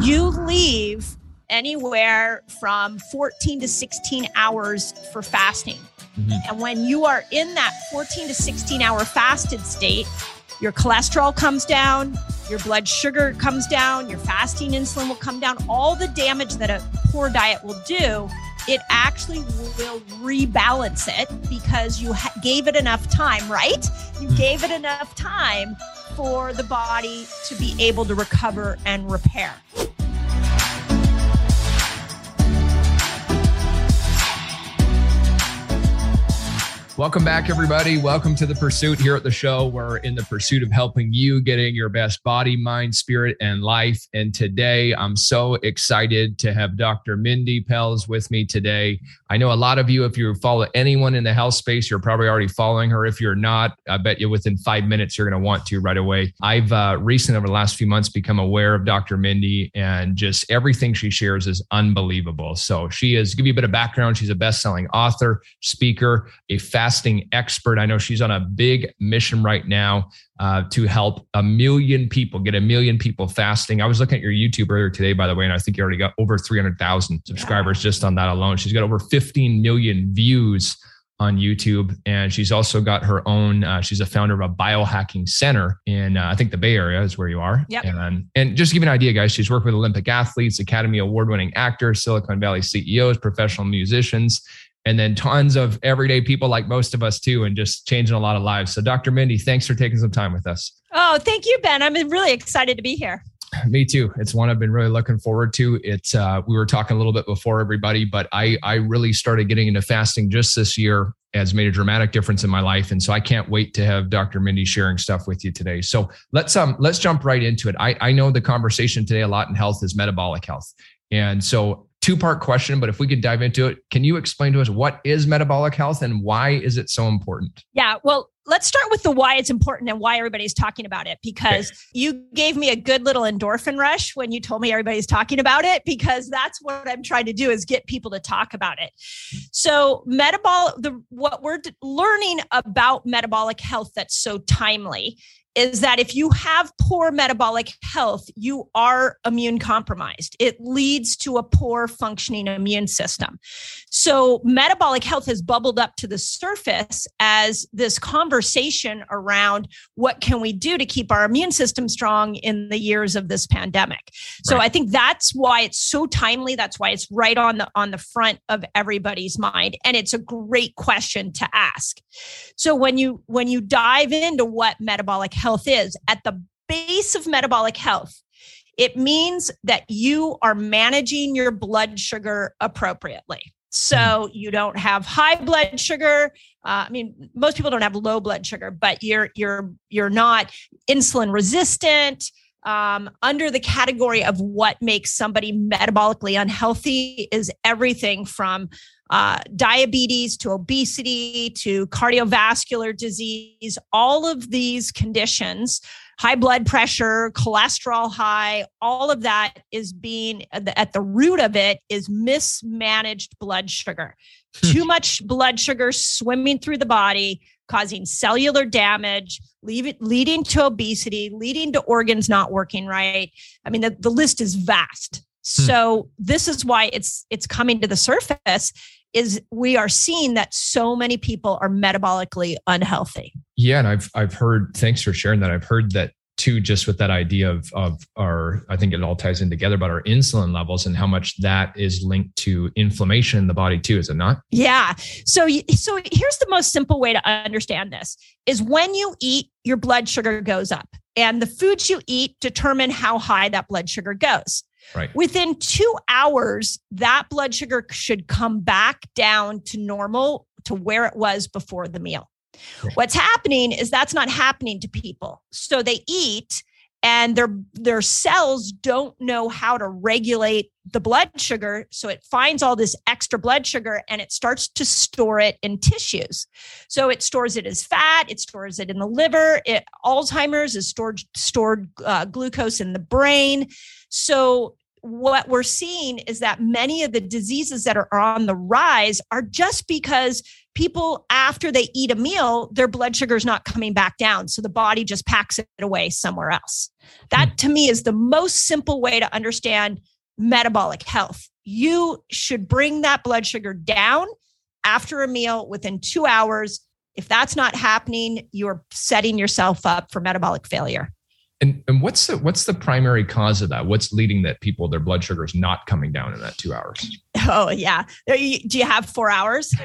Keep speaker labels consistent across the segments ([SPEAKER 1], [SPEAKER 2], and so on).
[SPEAKER 1] You leave anywhere from 14 to 16 hours for fasting. Mm-hmm. And when you are in that 14 to 16 hour fasted state, your cholesterol comes down, your blood sugar comes down, your fasting insulin will come down. All the damage that a poor diet will do, it actually will rebalance it because you ha- gave it enough time, right? You mm-hmm. gave it enough time for the body to be able to recover and repair.
[SPEAKER 2] Welcome back, everybody. Welcome to the pursuit here at the show. We're in the pursuit of helping you getting your best body, mind, spirit, and life. And today, I'm so excited to have Dr. Mindy Pelz with me today. I know a lot of you, if you follow anyone in the health space, you're probably already following her. If you're not, I bet you within five minutes, you're going to want to right away. I've uh, recently, over the last few months, become aware of Dr. Mindy, and just everything she shares is unbelievable. So, she is, give you a bit of background, she's a best selling author, speaker, a fast fasting expert. I know she's on a big mission right now uh, to help a million people get a million people fasting. I was looking at your YouTube earlier today, by the way, and I think you already got over 300,000 subscribers yeah. just on that alone. She's got over 15 million views on YouTube. And she's also got her own, uh, she's a founder of a biohacking center in, uh, I think the Bay Area is where you are.
[SPEAKER 1] Yep.
[SPEAKER 2] And, and just to give you an idea, guys, she's worked with Olympic athletes, Academy Award winning actors, Silicon Valley CEOs, professional musicians and then tons of everyday people like most of us too, and just changing a lot of lives. So, Dr. Mindy, thanks for taking some time with us.
[SPEAKER 1] Oh, thank you, Ben. I'm really excited to be here.
[SPEAKER 2] Me too. It's one I've been really looking forward to. It's uh, we were talking a little bit before everybody, but I I really started getting into fasting just this year. Has made a dramatic difference in my life, and so I can't wait to have Dr. Mindy sharing stuff with you today. So let's um let's jump right into it. I I know the conversation today a lot in health is metabolic health, and so two part question, but if we could dive into it, can you explain to us what is metabolic health and why is it so important?
[SPEAKER 1] Yeah, well, let's start with the why it's important and why everybody's talking about it because okay. you gave me a good little endorphin rush when you told me everybody's talking about it because that's what I'm trying to do is get people to talk about it. So metabolic the what we're learning about metabolic health that's so timely is that if you have poor metabolic health, you are immune compromised. It leads to a poor functioning immune system. So, metabolic health has bubbled up to the surface as this conversation around what can we do to keep our immune system strong in the years of this pandemic. So, right. I think that's why it's so timely. That's why it's right on the on the front of everybody's mind, and it's a great question to ask. So, when you when you dive into what metabolic health health is at the base of metabolic health, it means that you are managing your blood sugar appropriately. So hmm. you don't have high blood sugar. Uh, I mean, most people don't have low blood sugar, but you're you're you're not insulin resistant. Um, under the category of what makes somebody metabolically unhealthy is everything from uh, diabetes to obesity to cardiovascular disease, all of these conditions, high blood pressure, cholesterol high, all of that is being at the root of it is mismanaged blood sugar. Hmm. Too much blood sugar swimming through the body, causing cellular damage, leading to obesity, leading to organs not working right. I mean, the, the list is vast. Hmm. So this is why it's it's coming to the surface is we are seeing that so many people are metabolically unhealthy.
[SPEAKER 2] Yeah, and I've I've heard thanks for sharing that. I've heard that too just with that idea of of our I think it all ties in together but our insulin levels and how much that is linked to inflammation in the body too is it not?
[SPEAKER 1] Yeah. So so here's the most simple way to understand this is when you eat your blood sugar goes up and the foods you eat determine how high that blood sugar goes.
[SPEAKER 2] Right.
[SPEAKER 1] Within two hours, that blood sugar should come back down to normal to where it was before the meal. What's happening is that's not happening to people. So they eat and their their cells don't know how to regulate the blood sugar. So it finds all this extra blood sugar and it starts to store it in tissues. So it stores it as fat it stores it in the liver it, alzheimer's is stored stored uh, glucose in the brain. So what we're seeing is that many of the diseases that are on the rise are just because people after they eat a meal, their blood sugar is not coming back down. So the body just packs it away somewhere else. That hmm. to me is the most simple way to understand metabolic health. You should bring that blood sugar down after a meal within two hours. If that's not happening, you're setting yourself up for metabolic failure.
[SPEAKER 2] And, and what's the what's the primary cause of that? What's leading that people their blood sugar is not coming down in that two hours?
[SPEAKER 1] Oh yeah. Do you have four hours?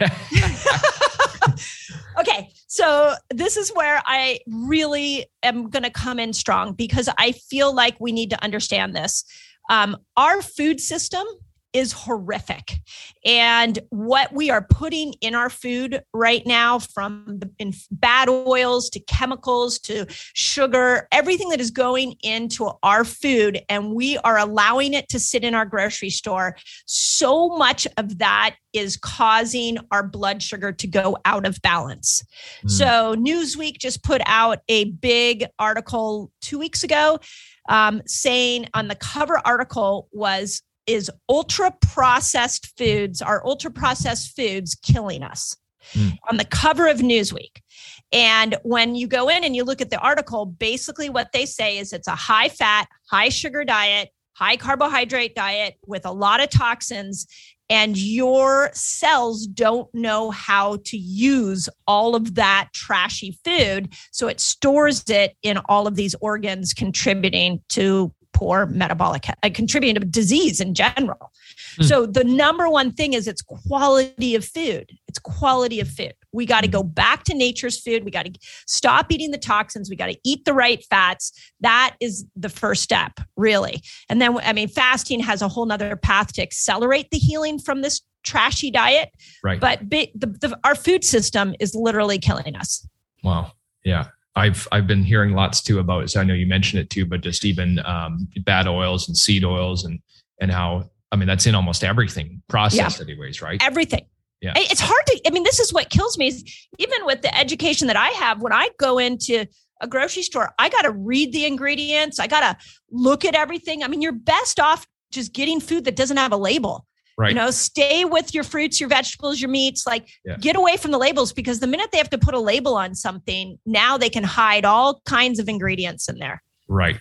[SPEAKER 1] okay, so this is where I really am going to come in strong because I feel like we need to understand this. Um, our food system is horrific. And what we are putting in our food right now, from the, in bad oils to chemicals to sugar, everything that is going into our food, and we are allowing it to sit in our grocery store, so much of that is causing our blood sugar to go out of balance. Mm. So, Newsweek just put out a big article two weeks ago um, saying on the cover article was is ultra processed foods, are ultra processed foods killing us mm. on the cover of Newsweek. And when you go in and you look at the article, basically what they say is it's a high fat, high sugar diet, high carbohydrate diet with a lot of toxins. And your cells don't know how to use all of that trashy food. So it stores it in all of these organs, contributing to poor metabolic uh, contributing to disease in general. Mm. So the number one thing is it's quality of food. It's quality of food. We got to go back to nature's food. We got to stop eating the toxins. We got to eat the right fats. That is the first step, really. And then, I mean, fasting has a whole nother path to accelerate the healing from this trashy diet.
[SPEAKER 2] Right.
[SPEAKER 1] But the, the, our food system is literally killing us.
[SPEAKER 2] Wow. Yeah. I've I've been hearing lots too about it. So I know you mentioned it too, but just even um, bad oils and seed oils and and how I mean that's in almost everything processed yeah. anyways, right?
[SPEAKER 1] Everything. Yeah. It's hard to I mean this is what kills me is even with the education that I have when I go into a grocery store, I got to read the ingredients, I got to look at everything. I mean you're best off just getting food that doesn't have a label.
[SPEAKER 2] Right.
[SPEAKER 1] You know, stay with your fruits, your vegetables, your meats. Like, yeah. get away from the labels because the minute they have to put a label on something, now they can hide all kinds of ingredients in there.
[SPEAKER 2] Right.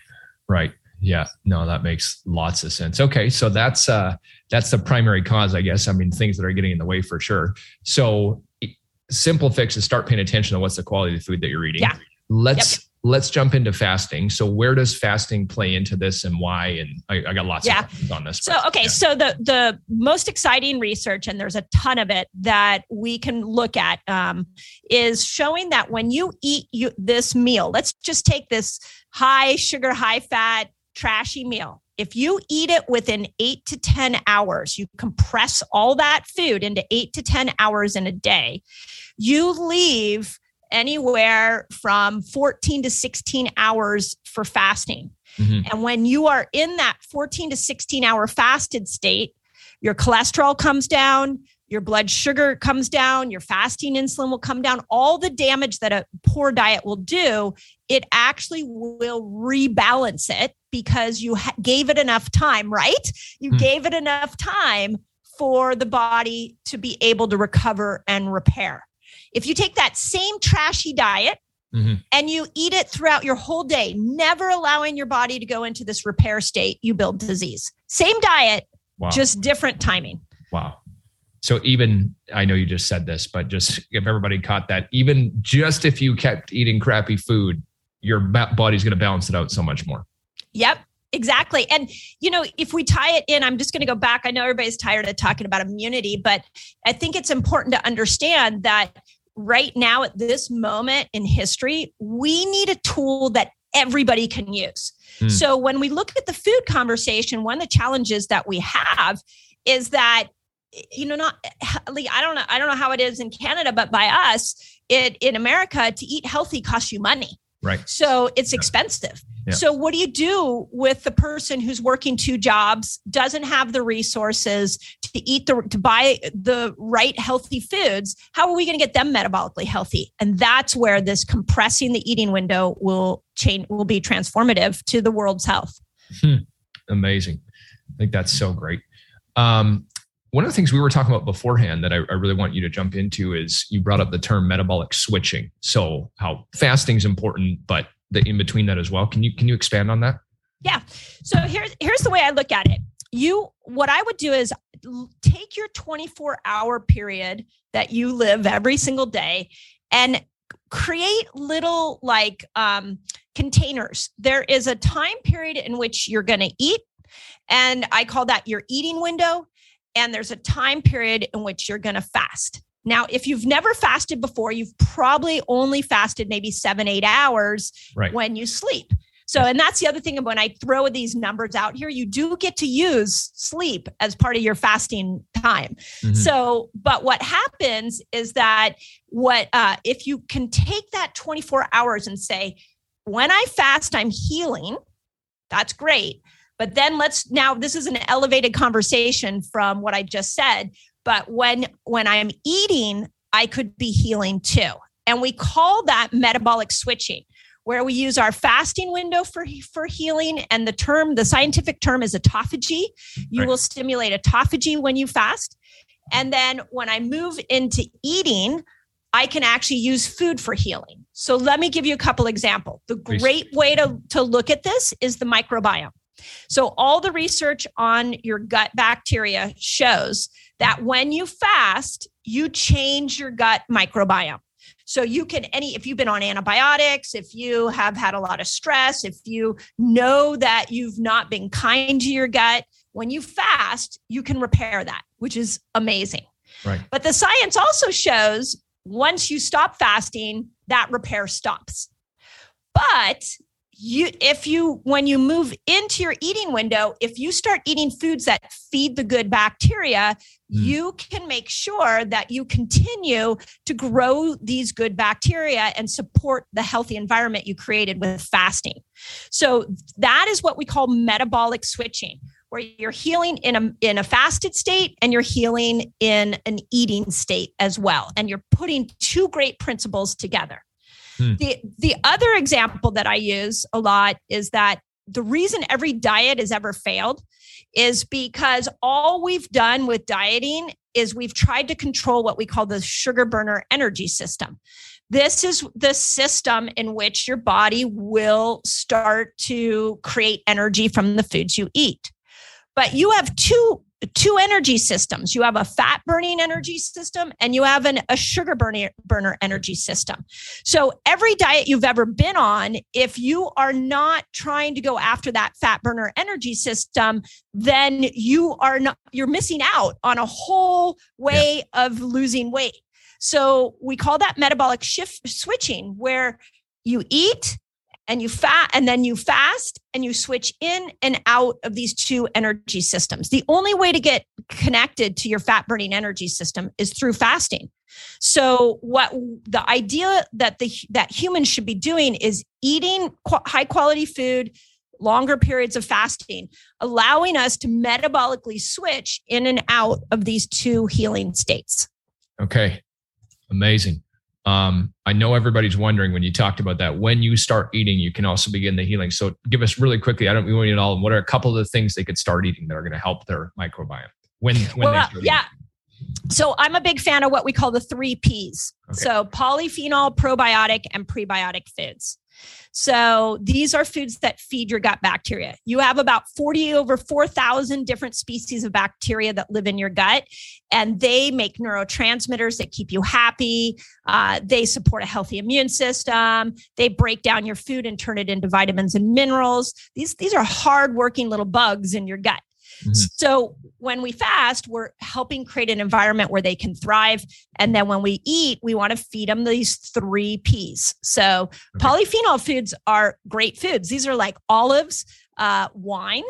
[SPEAKER 2] Right. Yeah. No, that makes lots of sense. Okay, so that's uh that's the primary cause, I guess. I mean, things that are getting in the way for sure. So, simple fix is start paying attention to what's the quality of the food that you're eating.
[SPEAKER 1] Yeah.
[SPEAKER 2] Let's yep let's jump into fasting. So where does fasting play into this and why? And I, I got lots yeah. of on this.
[SPEAKER 1] So okay, yeah. so the the most exciting research, and there's a ton of it that we can look at, um, is showing that when you eat you, this meal, let's just take this high sugar, high fat, trashy meal. If you eat it within eight to 10 hours, you compress all that food into eight to 10 hours in a day, you leave anywhere from 14 to 16 hours for fasting. Mm-hmm. And when you are in that 14 to 16 hour fasted state, your cholesterol comes down, your blood sugar comes down, your fasting insulin will come down. All the damage that a poor diet will do, it actually will rebalance it because you ha- gave it enough time, right? You mm-hmm. gave it enough time for the body to be able to recover and repair. If you take that same trashy diet mm-hmm. and you eat it throughout your whole day, never allowing your body to go into this repair state, you build disease. Same diet, wow. just different timing.
[SPEAKER 2] Wow. So even I know you just said this, but just if everybody caught that, even just if you kept eating crappy food, your body's going to balance it out so much more.
[SPEAKER 1] Yep. Exactly. And, you know, if we tie it in, I'm just going to go back. I know everybody's tired of talking about immunity, but I think it's important to understand that right now at this moment in history, we need a tool that everybody can use. Mm. So when we look at the food conversation, one of the challenges that we have is that you know not i don't know i don't know how it is in canada but by us it in america to eat healthy costs you money
[SPEAKER 2] right
[SPEAKER 1] so it's yeah. expensive so what do you do with the person who's working two jobs, doesn't have the resources to eat the to buy the right healthy foods? How are we going to get them metabolically healthy? And that's where this compressing the eating window will change will be transformative to the world's health.
[SPEAKER 2] Hmm. Amazing. I think that's so great. Um, one of the things we were talking about beforehand that I, I, really want you to jump into is you brought up the term metabolic switching. So how fasting is important, but the in between that as well. Can you can you expand on that?
[SPEAKER 1] Yeah. So here's here's the way I look at it. You what I would do is take your 24 hour period that you live every single day and create little like um, containers. There is a time period in which you're going to eat, and I call that your eating window. And there's a time period in which you're going to fast. Now, if you've never fasted before, you've probably only fasted maybe seven, eight hours right. when you sleep. So, and that's the other thing when I throw these numbers out here, you do get to use sleep as part of your fasting time. Mm-hmm. So, but what happens is that what, uh, if you can take that 24 hours and say, when I fast, I'm healing, that's great. But then let's now, this is an elevated conversation from what I just said. But when, when I'm eating, I could be healing too. And we call that metabolic switching where we use our fasting window for, for healing. And the term, the scientific term is autophagy. You right. will stimulate autophagy when you fast. And then when I move into eating, I can actually use food for healing. So let me give you a couple examples. The great way to, to look at this is the microbiome. So all the research on your gut bacteria shows that when you fast, you change your gut microbiome. So you can any if you've been on antibiotics, if you have had a lot of stress, if you know that you've not been kind to your gut, when you fast, you can repair that, which is amazing. Right. But the science also shows once you stop fasting, that repair stops. But you if you when you move into your eating window if you start eating foods that feed the good bacteria mm. you can make sure that you continue to grow these good bacteria and support the healthy environment you created with fasting. So that is what we call metabolic switching where you're healing in a in a fasted state and you're healing in an eating state as well. And you're putting two great principles together Hmm. The the other example that I use a lot is that the reason every diet has ever failed is because all we've done with dieting is we've tried to control what we call the sugar burner energy system. This is the system in which your body will start to create energy from the foods you eat. But you have two two energy systems. You have a fat burning energy system and you have an, a sugar burner, burner energy system. So every diet you've ever been on, if you are not trying to go after that fat burner energy system, then you are not, you're missing out on a whole way yeah. of losing weight. So we call that metabolic shift switching where you eat and you fat and then you fast and you switch in and out of these two energy systems. The only way to get connected to your fat burning energy system is through fasting. So what the idea that the that humans should be doing is eating high quality food, longer periods of fasting, allowing us to metabolically switch in and out of these two healing states.
[SPEAKER 2] Okay. Amazing. Um, I know everybody's wondering when you talked about that. When you start eating, you can also begin the healing. So, give us really quickly. I don't we want you to all. What are a couple of the things they could start eating that are going to help their microbiome when when well,
[SPEAKER 1] they yeah. Eating? So I'm a big fan of what we call the three P's. Okay. So polyphenol, probiotic, and prebiotic foods. So these are foods that feed your gut bacteria. You have about 40 over 4,000 different species of bacteria that live in your gut, and they make neurotransmitters that keep you happy. Uh, they support a healthy immune system. They break down your food and turn it into vitamins and minerals. These, these are hardworking little bugs in your gut. Mm-hmm. So when we fast, we're helping create an environment where they can thrive. And then when we eat, we want to feed them these three P's. So okay. polyphenol foods are great foods. These are like olives, uh, wine,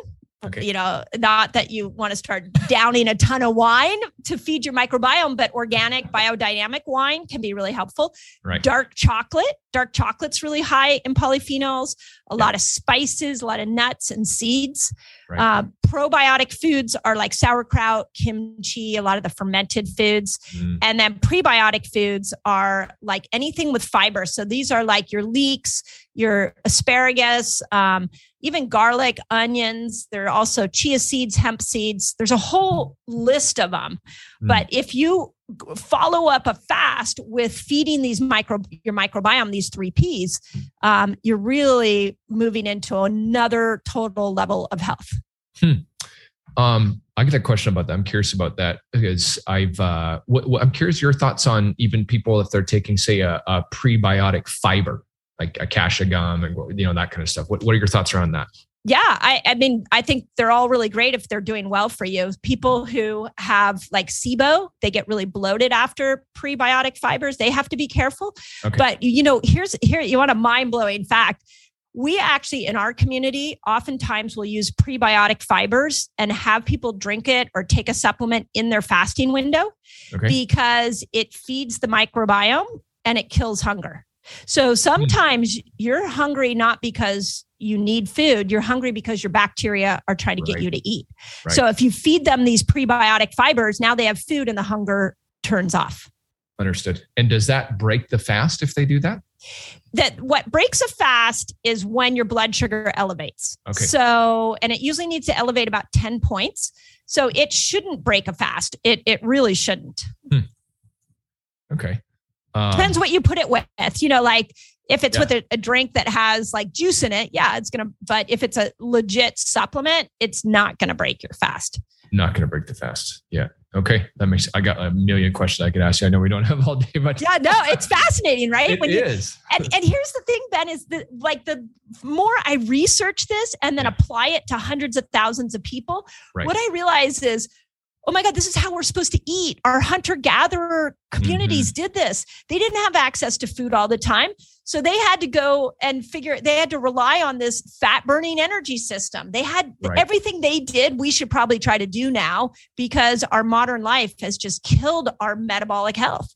[SPEAKER 1] Okay. You know, not that you want to start downing a ton of wine to feed your microbiome, but organic biodynamic wine can be really helpful. Right. Dark chocolate, dark chocolate's really high in polyphenols, a yeah. lot of spices, a lot of nuts and seeds. Right. Uh, probiotic foods are like sauerkraut, kimchi, a lot of the fermented foods. Mm. And then prebiotic foods are like anything with fiber. So these are like your leeks, your asparagus, um, even garlic, onions. There are also chia seeds, hemp seeds. There's a whole list of them. Mm. But if you follow up a fast with feeding these micro your microbiome these three P's, um, you're really moving into another total level of health.
[SPEAKER 2] Hmm. Um, I get a question about that. I'm curious about that because I've. Uh, what, what, I'm curious your thoughts on even people if they're taking, say, a, a prebiotic fiber like acacia gum and you know that kind of stuff. What What are your thoughts around that?
[SPEAKER 1] Yeah I, I mean i think they're all really great if they're doing well for you. People who have like sibo they get really bloated after prebiotic fibers. They have to be careful. Okay. but you know here's here you want a mind-blowing fact. We actually in our community oftentimes will use prebiotic fibers and have people drink it or take a supplement in their fasting window okay. because it feeds the microbiome and it kills hunger so hmm. sometimes mm. you're hungry not because you need food, you're hungry because your bacteria are trying to get you to eat. Right. So if you feed them these prebiotic fibers, now they have food and the hunger turns off.
[SPEAKER 2] Understood. And does that break the fast if they do that?
[SPEAKER 1] That what breaks a fast is when your blood sugar elevates. Okay. So, and it usually needs to elevate about 10 points. So it shouldn't break a fast. It it really shouldn't. Hmm.
[SPEAKER 2] Okay.
[SPEAKER 1] Um, Depends what you put it with. You know, like if it's yeah. with a, a, drink that has like juice in it, yeah, it's gonna. But if it's a legit supplement, it's not gonna break your fast.
[SPEAKER 2] Not gonna break the fast. Yeah. Okay, that makes. I got a million questions I could ask you. I know we don't have all day, but
[SPEAKER 1] yeah, no, it's fascinating, right?
[SPEAKER 2] it when is.
[SPEAKER 1] You, and and here's the thing, Ben, is that like the more I research this and then yeah. apply it to hundreds of thousands of people, right. what I realize is oh my God, this is how we're supposed to eat. Our hunter gatherer communities mm-hmm. did this. They didn't have access to food all the time. So they had to go and figure, they had to rely on this fat burning energy system. They had right. everything they did, we should probably try to do now because our modern life has just killed our metabolic health.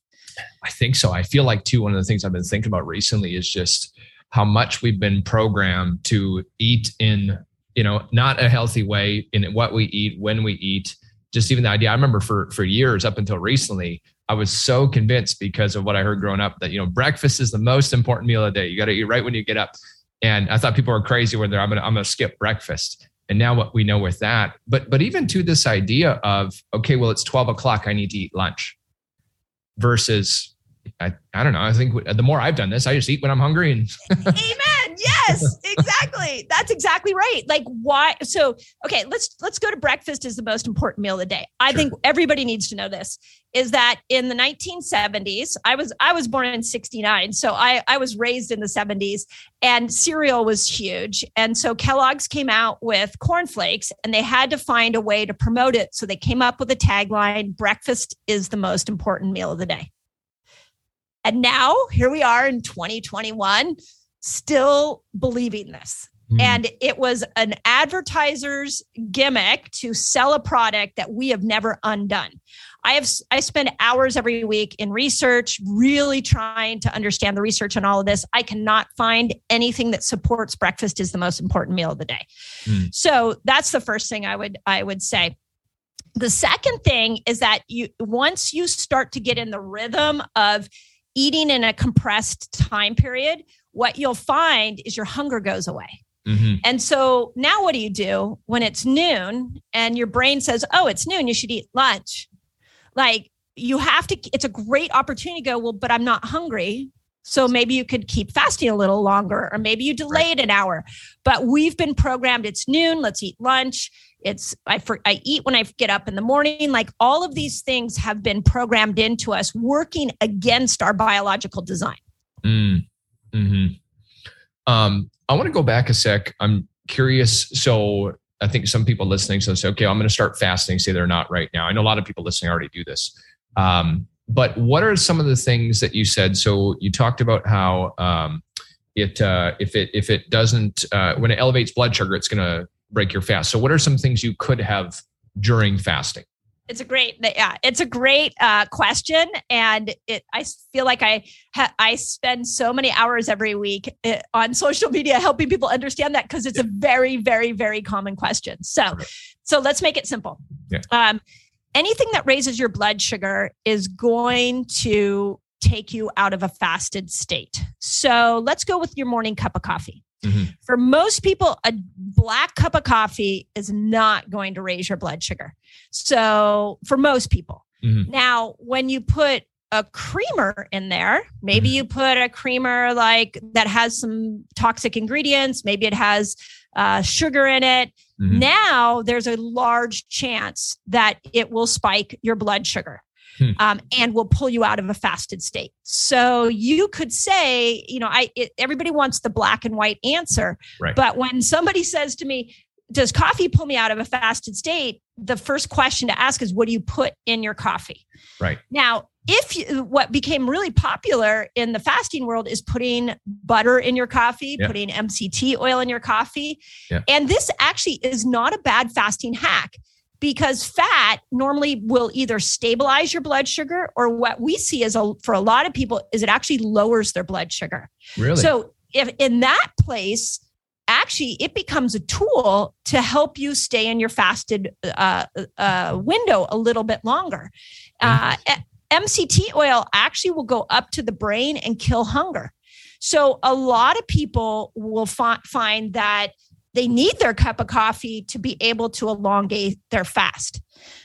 [SPEAKER 2] I think so. I feel like, too, one of the things I've been thinking about recently is just how much we've been programmed to eat in, you know, not a healthy way in what we eat, when we eat just even the idea. I remember for for years up until recently, I was so convinced because of what I heard growing up that you know breakfast is the most important meal of the day. You got to eat right when you get up. And I thought people were crazy when they're I'm gonna I'm gonna skip breakfast. And now what we know with that, but but even to this idea of okay, well it's 12 o'clock, I need to eat lunch, versus I, I don't know. I think the more I've done this, I just eat when I'm hungry and
[SPEAKER 1] Amen. Yes, exactly. That's exactly right. Like why so okay, let's let's go to breakfast is the most important meal of the day. I sure. think everybody needs to know this is that in the 1970s, I was I was born in 69, so I I was raised in the 70s and cereal was huge. And so Kellogg's came out with cornflakes and they had to find a way to promote it. So they came up with a tagline, breakfast is the most important meal of the day. And now here we are in 2021, still believing this. Mm. And it was an advertiser's gimmick to sell a product that we have never undone. I have I spend hours every week in research, really trying to understand the research on all of this. I cannot find anything that supports breakfast is the most important meal of the day. Mm. So that's the first thing I would I would say. The second thing is that you once you start to get in the rhythm of eating in a compressed time period, what you'll find is your hunger goes away. Mm-hmm. And so now what do you do when it's noon and your brain says, oh, it's noon, you should eat lunch? Like you have to, it's a great opportunity to go, well, but I'm not hungry. So maybe you could keep fasting a little longer, or maybe you delay right. it an hour. But we've been programmed. It's noon. Let's eat lunch. It's I for, I eat when I get up in the morning. Like all of these things have been programmed into us, working against our biological design.
[SPEAKER 2] Mm. Hmm. Um, I want to go back a sec. I'm curious. So I think some people listening so say, okay, I'm going to start fasting. Say they're not right now. I know a lot of people listening already do this. Um, but what are some of the things that you said? So you talked about how um, it uh, if it if it doesn't uh, when it elevates blood sugar, it's going to break your fast. So what are some things you could have during fasting?
[SPEAKER 1] It's a great, yeah, it's a great uh, question, and it. I feel like I ha, I spend so many hours every week eh, on social media helping people understand that because it's a very, very, very common question. So, so let's make it simple. Yeah. Um, anything that raises your blood sugar is going to take you out of a fasted state. So let's go with your morning cup of coffee. Mm-hmm. For most people, a black cup of coffee is not going to raise your blood sugar. So, for most people. Mm-hmm. Now, when you put a creamer in there, maybe mm-hmm. you put a creamer like that has some toxic ingredients, maybe it has uh, sugar in it. Mm-hmm. Now, there's a large chance that it will spike your blood sugar hmm. um, and will pull you out of a fasted state. So you could say, you know, I it, everybody wants the black and white answer, right. but when somebody says to me, "Does coffee pull me out of a fasted state?" The first question to ask is, "What do you put in your coffee?"
[SPEAKER 2] Right
[SPEAKER 1] now, if you, what became really popular in the fasting world is putting butter in your coffee, yeah. putting MCT oil in your coffee. Yeah. And this actually is not a bad fasting hack because fat normally will either stabilize your blood sugar or what we see is a, for a lot of people is it actually lowers their blood sugar.
[SPEAKER 2] Really?
[SPEAKER 1] So if in that place actually it becomes a tool to help you stay in your fasted uh, uh, window a little bit longer. Uh, MCT oil actually will go up to the brain and kill hunger. So a lot of people will fi- find that they need their cup of coffee to be able to elongate their fast.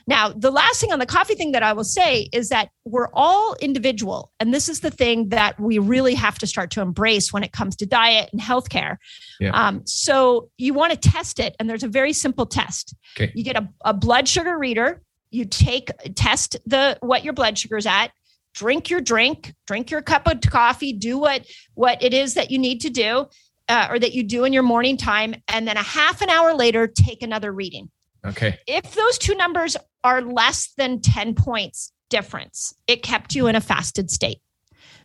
[SPEAKER 1] Now, the last thing on the coffee thing that I will say is that we're all individual. And this is the thing that we really have to start to embrace when it comes to diet and healthcare. Yeah. Um, so you want to test it. And there's a very simple test. Okay. You get a, a blood sugar reader, you take test the what your blood sugar is at drink your drink drink your cup of coffee do what what it is that you need to do uh, or that you do in your morning time, and then a half an hour later, take another reading.
[SPEAKER 2] Okay.
[SPEAKER 1] If those two numbers are less than 10 points difference, it kept you in a fasted state.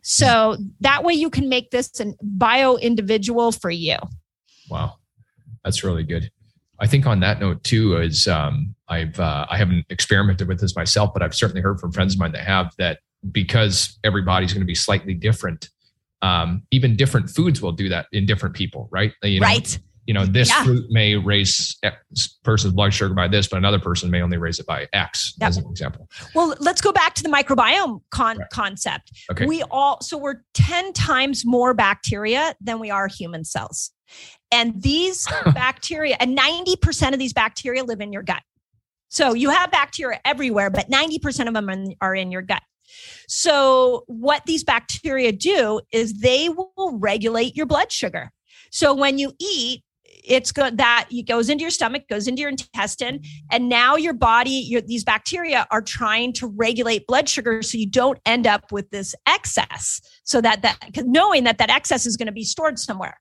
[SPEAKER 1] So that way you can make this a bio individual for you.
[SPEAKER 2] Wow. That's really good. I think on that note too is um, I've uh, I haven't experimented with this myself, but I've certainly heard from friends of mine that have that because everybody's going to be slightly different um, even different foods will do that in different people, right?
[SPEAKER 1] You know, right.
[SPEAKER 2] You know, this yeah. fruit may raise X person's blood sugar by this, but another person may only raise it by X, yep. as an example.
[SPEAKER 1] Well, let's go back to the microbiome con- right. concept. Okay. We all, so we're 10 times more bacteria than we are human cells. And these bacteria, and 90% of these bacteria live in your gut. So you have bacteria everywhere, but 90% of them are in your gut. So, what these bacteria do is they will regulate your blood sugar. So, when you eat, it's good that it goes into your stomach, goes into your intestine, and now your body, your, these bacteria are trying to regulate blood sugar so you don't end up with this excess. So that that knowing that that excess is going to be stored somewhere.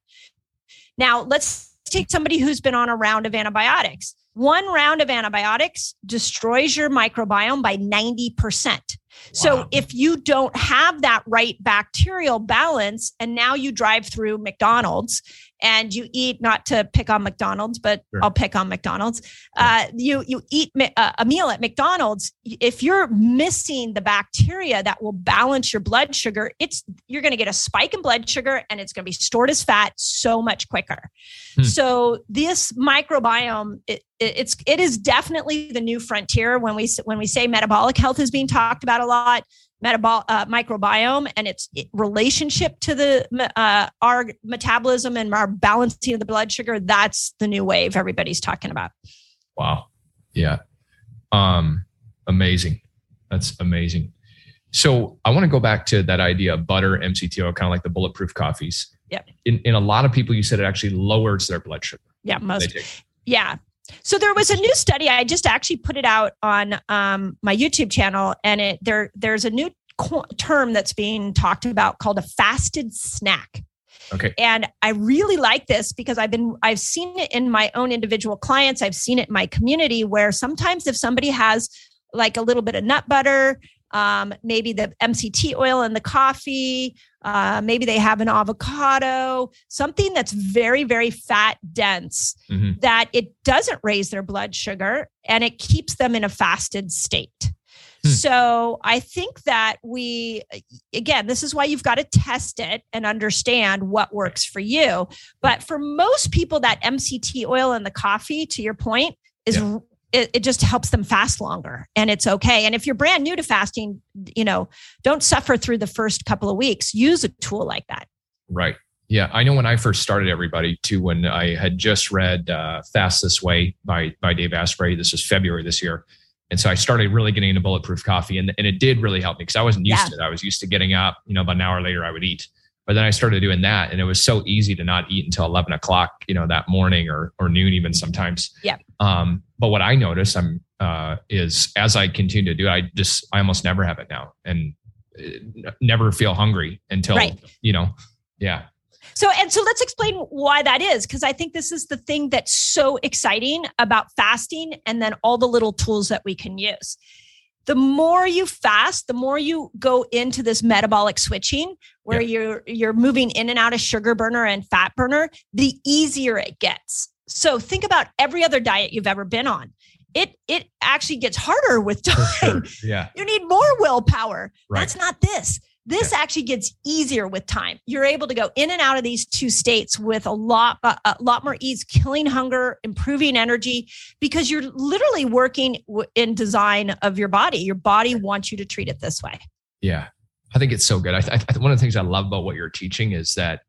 [SPEAKER 1] Now, let's take somebody who's been on a round of antibiotics. One round of antibiotics destroys your microbiome by 90%. So if you don't have that right bacterial balance, and now you drive through McDonald's and you eat, not to pick on McDonald's, but sure. I'll pick on McDonald's. Uh, you you eat uh, a meal at McDonald's. If you're missing the bacteria that will balance your blood sugar, it's you're going to get a spike in blood sugar, and it's going to be stored as fat so much quicker. Hmm. So this microbiome, it, it's it is definitely the new frontier when we when we say metabolic health is being talked about a lot metabol uh, microbiome and its relationship to the uh, our metabolism and our balancing of the blood sugar that's the new wave everybody's talking about.
[SPEAKER 2] Wow. Yeah. Um amazing. That's amazing. So i want to go back to that idea of butter MCT oil kind of like the bulletproof coffees.
[SPEAKER 1] Yeah
[SPEAKER 2] in, in a lot of people you said it actually lowers their blood sugar.
[SPEAKER 1] Yeah most yeah so there was a new study. I just actually put it out on um, my YouTube channel, and it there there's a new co- term that's being talked about called a fasted snack.
[SPEAKER 2] Okay.
[SPEAKER 1] And I really like this because I've been I've seen it in my own individual clients. I've seen it in my community where sometimes if somebody has like a little bit of nut butter, um, maybe the MCT oil in the coffee, uh, maybe they have an avocado, something that's very, very fat dense, mm-hmm. that it doesn't raise their blood sugar and it keeps them in a fasted state. Hmm. So I think that we, again, this is why you've got to test it and understand what works for you. But for most people, that MCT oil in the coffee, to your point, is yeah it, it just helps them fast longer and it's okay. And if you're brand new to fasting, you know, don't suffer through the first couple of weeks. Use a tool like that.
[SPEAKER 2] Right. Yeah, I know when I first started everybody too, when I had just read uh, Fast This Way by by Dave Asprey. This was February this year. And so I started really getting into bulletproof coffee and, and it did really help me because I wasn't used yeah. to it. I was used to getting up, you know, about an hour later I would eat. But then I started doing that and it was so easy to not eat until 11 o'clock, you know, that morning or, or noon even sometimes.
[SPEAKER 1] Yeah.
[SPEAKER 2] Um, but what I notice I'm, uh, is as I continue to do it, I just, I almost never have it now and uh, never feel hungry until, right. you know, yeah.
[SPEAKER 1] So, and so let's explain why that is, because I think this is the thing that's so exciting about fasting and then all the little tools that we can use. The more you fast, the more you go into this metabolic switching where yeah. you're you're moving in and out of sugar burner and fat burner, the easier it gets. So think about every other diet you've ever been on. It it actually gets harder with time.
[SPEAKER 2] Sure. Yeah.
[SPEAKER 1] You need more willpower. Right. That's not this. This yeah. actually gets easier with time. You're able to go in and out of these two states with a lot, uh, a lot more ease, killing hunger, improving energy, because you're literally working in design of your body. Your body wants you to treat it this way.
[SPEAKER 2] Yeah, I think it's so good. I, I, one of the things I love about what you're teaching is that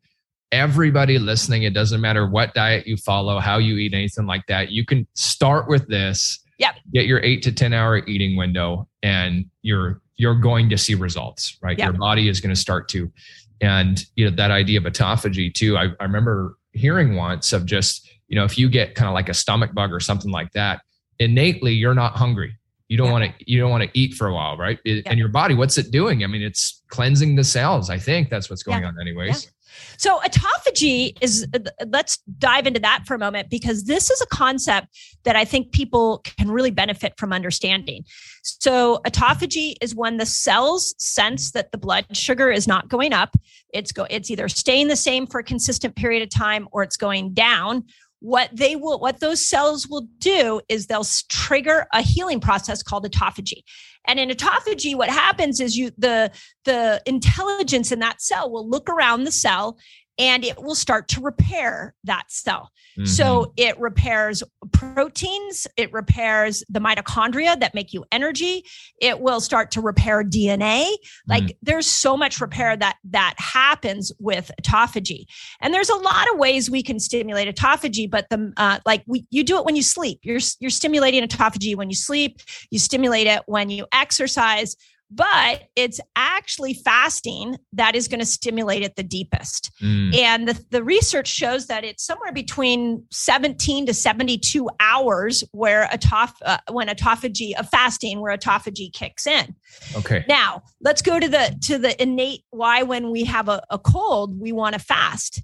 [SPEAKER 2] everybody listening, it doesn't matter what diet you follow, how you eat, anything like that. You can start with this.
[SPEAKER 1] Yep.
[SPEAKER 2] Get your eight to 10 hour eating window and you're you're going to see results, right? Your body is going to start to. And you know, that idea of autophagy too. I, I remember hearing once of just, you know, if you get kind of like a stomach bug or something like that, innately you're not hungry. You don't yeah. want to you don't want to eat for a while, right? It, yeah. And your body, what's it doing? I mean, it's cleansing the cells. I think that's what's going yeah. on anyways.
[SPEAKER 1] So, autophagy is, let's dive into that for a moment because this is a concept that I think people can really benefit from understanding. So, autophagy is when the cells sense that the blood sugar is not going up. It's go, it's either staying the same for a consistent period of time or it's going down what they will what those cells will do is they'll trigger a healing process called autophagy. And in autophagy what happens is you the the intelligence in that cell will look around the cell and it will start to repair that cell. Mm-hmm. So it repairs proteins, it repairs the mitochondria that make you energy, it will start to repair DNA. Like mm-hmm. there's so much repair that that happens with autophagy. And there's a lot of ways we can stimulate autophagy, but the uh, like we you do it when you sleep. You're you're stimulating autophagy when you sleep, you stimulate it when you exercise but it's actually fasting that is going to stimulate it the deepest. Mm. And the, the research shows that it's somewhere between 17 to 72 hours where autoph- uh, when autophagy of fasting where autophagy kicks in.
[SPEAKER 2] Okay.
[SPEAKER 1] Now, let's go to the to the innate why when we have a, a cold we want to fast.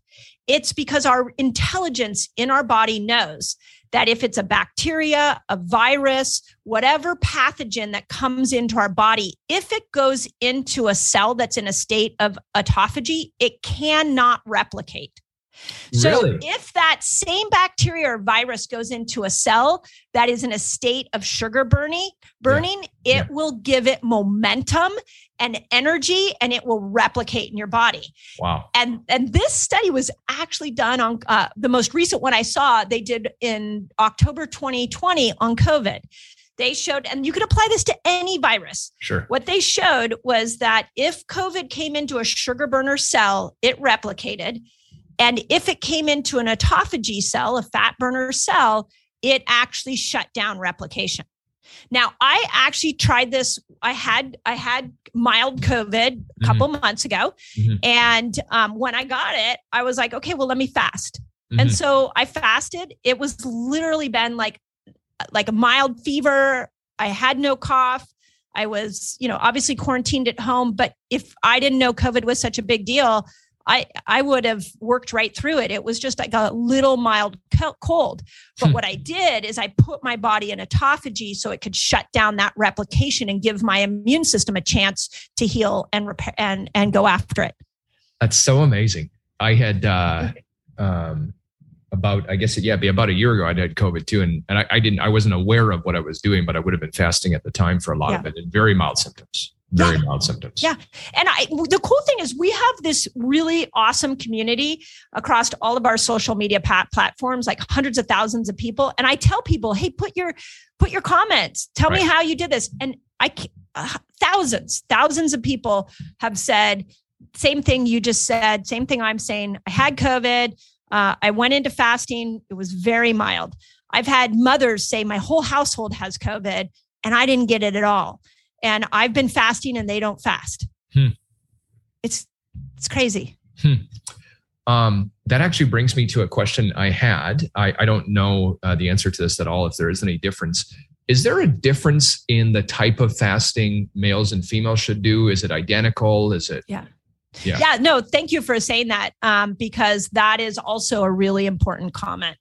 [SPEAKER 1] It's because our intelligence in our body knows that if it's a bacteria, a virus, whatever pathogen that comes into our body, if it goes into a cell that's in a state of autophagy, it cannot replicate. So really? if that same bacteria or virus goes into a cell that is in a state of sugar burning, burning, yeah. it yeah. will give it momentum and energy and it will replicate in your body.
[SPEAKER 2] Wow.
[SPEAKER 1] And and this study was actually done on uh, the most recent one I saw they did in October 2020 on COVID they showed, and you could apply this to any virus.
[SPEAKER 2] Sure.
[SPEAKER 1] What they showed was that if COVID came into a sugar burner cell, it replicated. And if it came into an autophagy cell, a fat burner cell, it actually shut down replication. Now, I actually tried this. I had I had mild COVID a mm-hmm. couple mm-hmm. months ago, mm-hmm. and um, when I got it, I was like, okay, well, let me fast. Mm-hmm. And so I fasted. It was literally been like like a mild fever. I had no cough. I was, you know, obviously quarantined at home. But if I didn't know COVID was such a big deal, I I would have worked right through it. It was just like a little mild cold. But hmm. what I did is I put my body in autophagy so it could shut down that replication and give my immune system a chance to heal and repair and and go after it.
[SPEAKER 2] That's so amazing. I had uh um about I guess it, yeah, be about a year ago I'd had COVID too, and and I, I, didn't I wasn't aware of what I was doing, but I would have been fasting at the time for a lot yeah. of it and very mild symptoms very yeah. mild symptoms.
[SPEAKER 1] Yeah. And I, the cool thing is we have this really awesome community across all of our social media pat- platforms, like hundreds of thousands of people. And I tell people, Hey, put your, put your comments, tell right. me how you did this. And I, uh, thousands, thousands of people have said, same thing you just said, same thing I'm saying. I had COVID. Uh, I went into fasting. It was very mild. I've had mothers say my whole household has COVID and I didn't get it at all. And I've been fasting and they don't fast. Hmm. It's it's crazy. Hmm.
[SPEAKER 2] Um, that actually brings me to a question I had. I, I don't know uh, the answer to this at all, if there is any difference. Is there a difference in the type of fasting males and females should do? Is it identical? Is it?
[SPEAKER 1] Yeah. Yeah. yeah no, thank you for saying that um, because that is also a really important comment.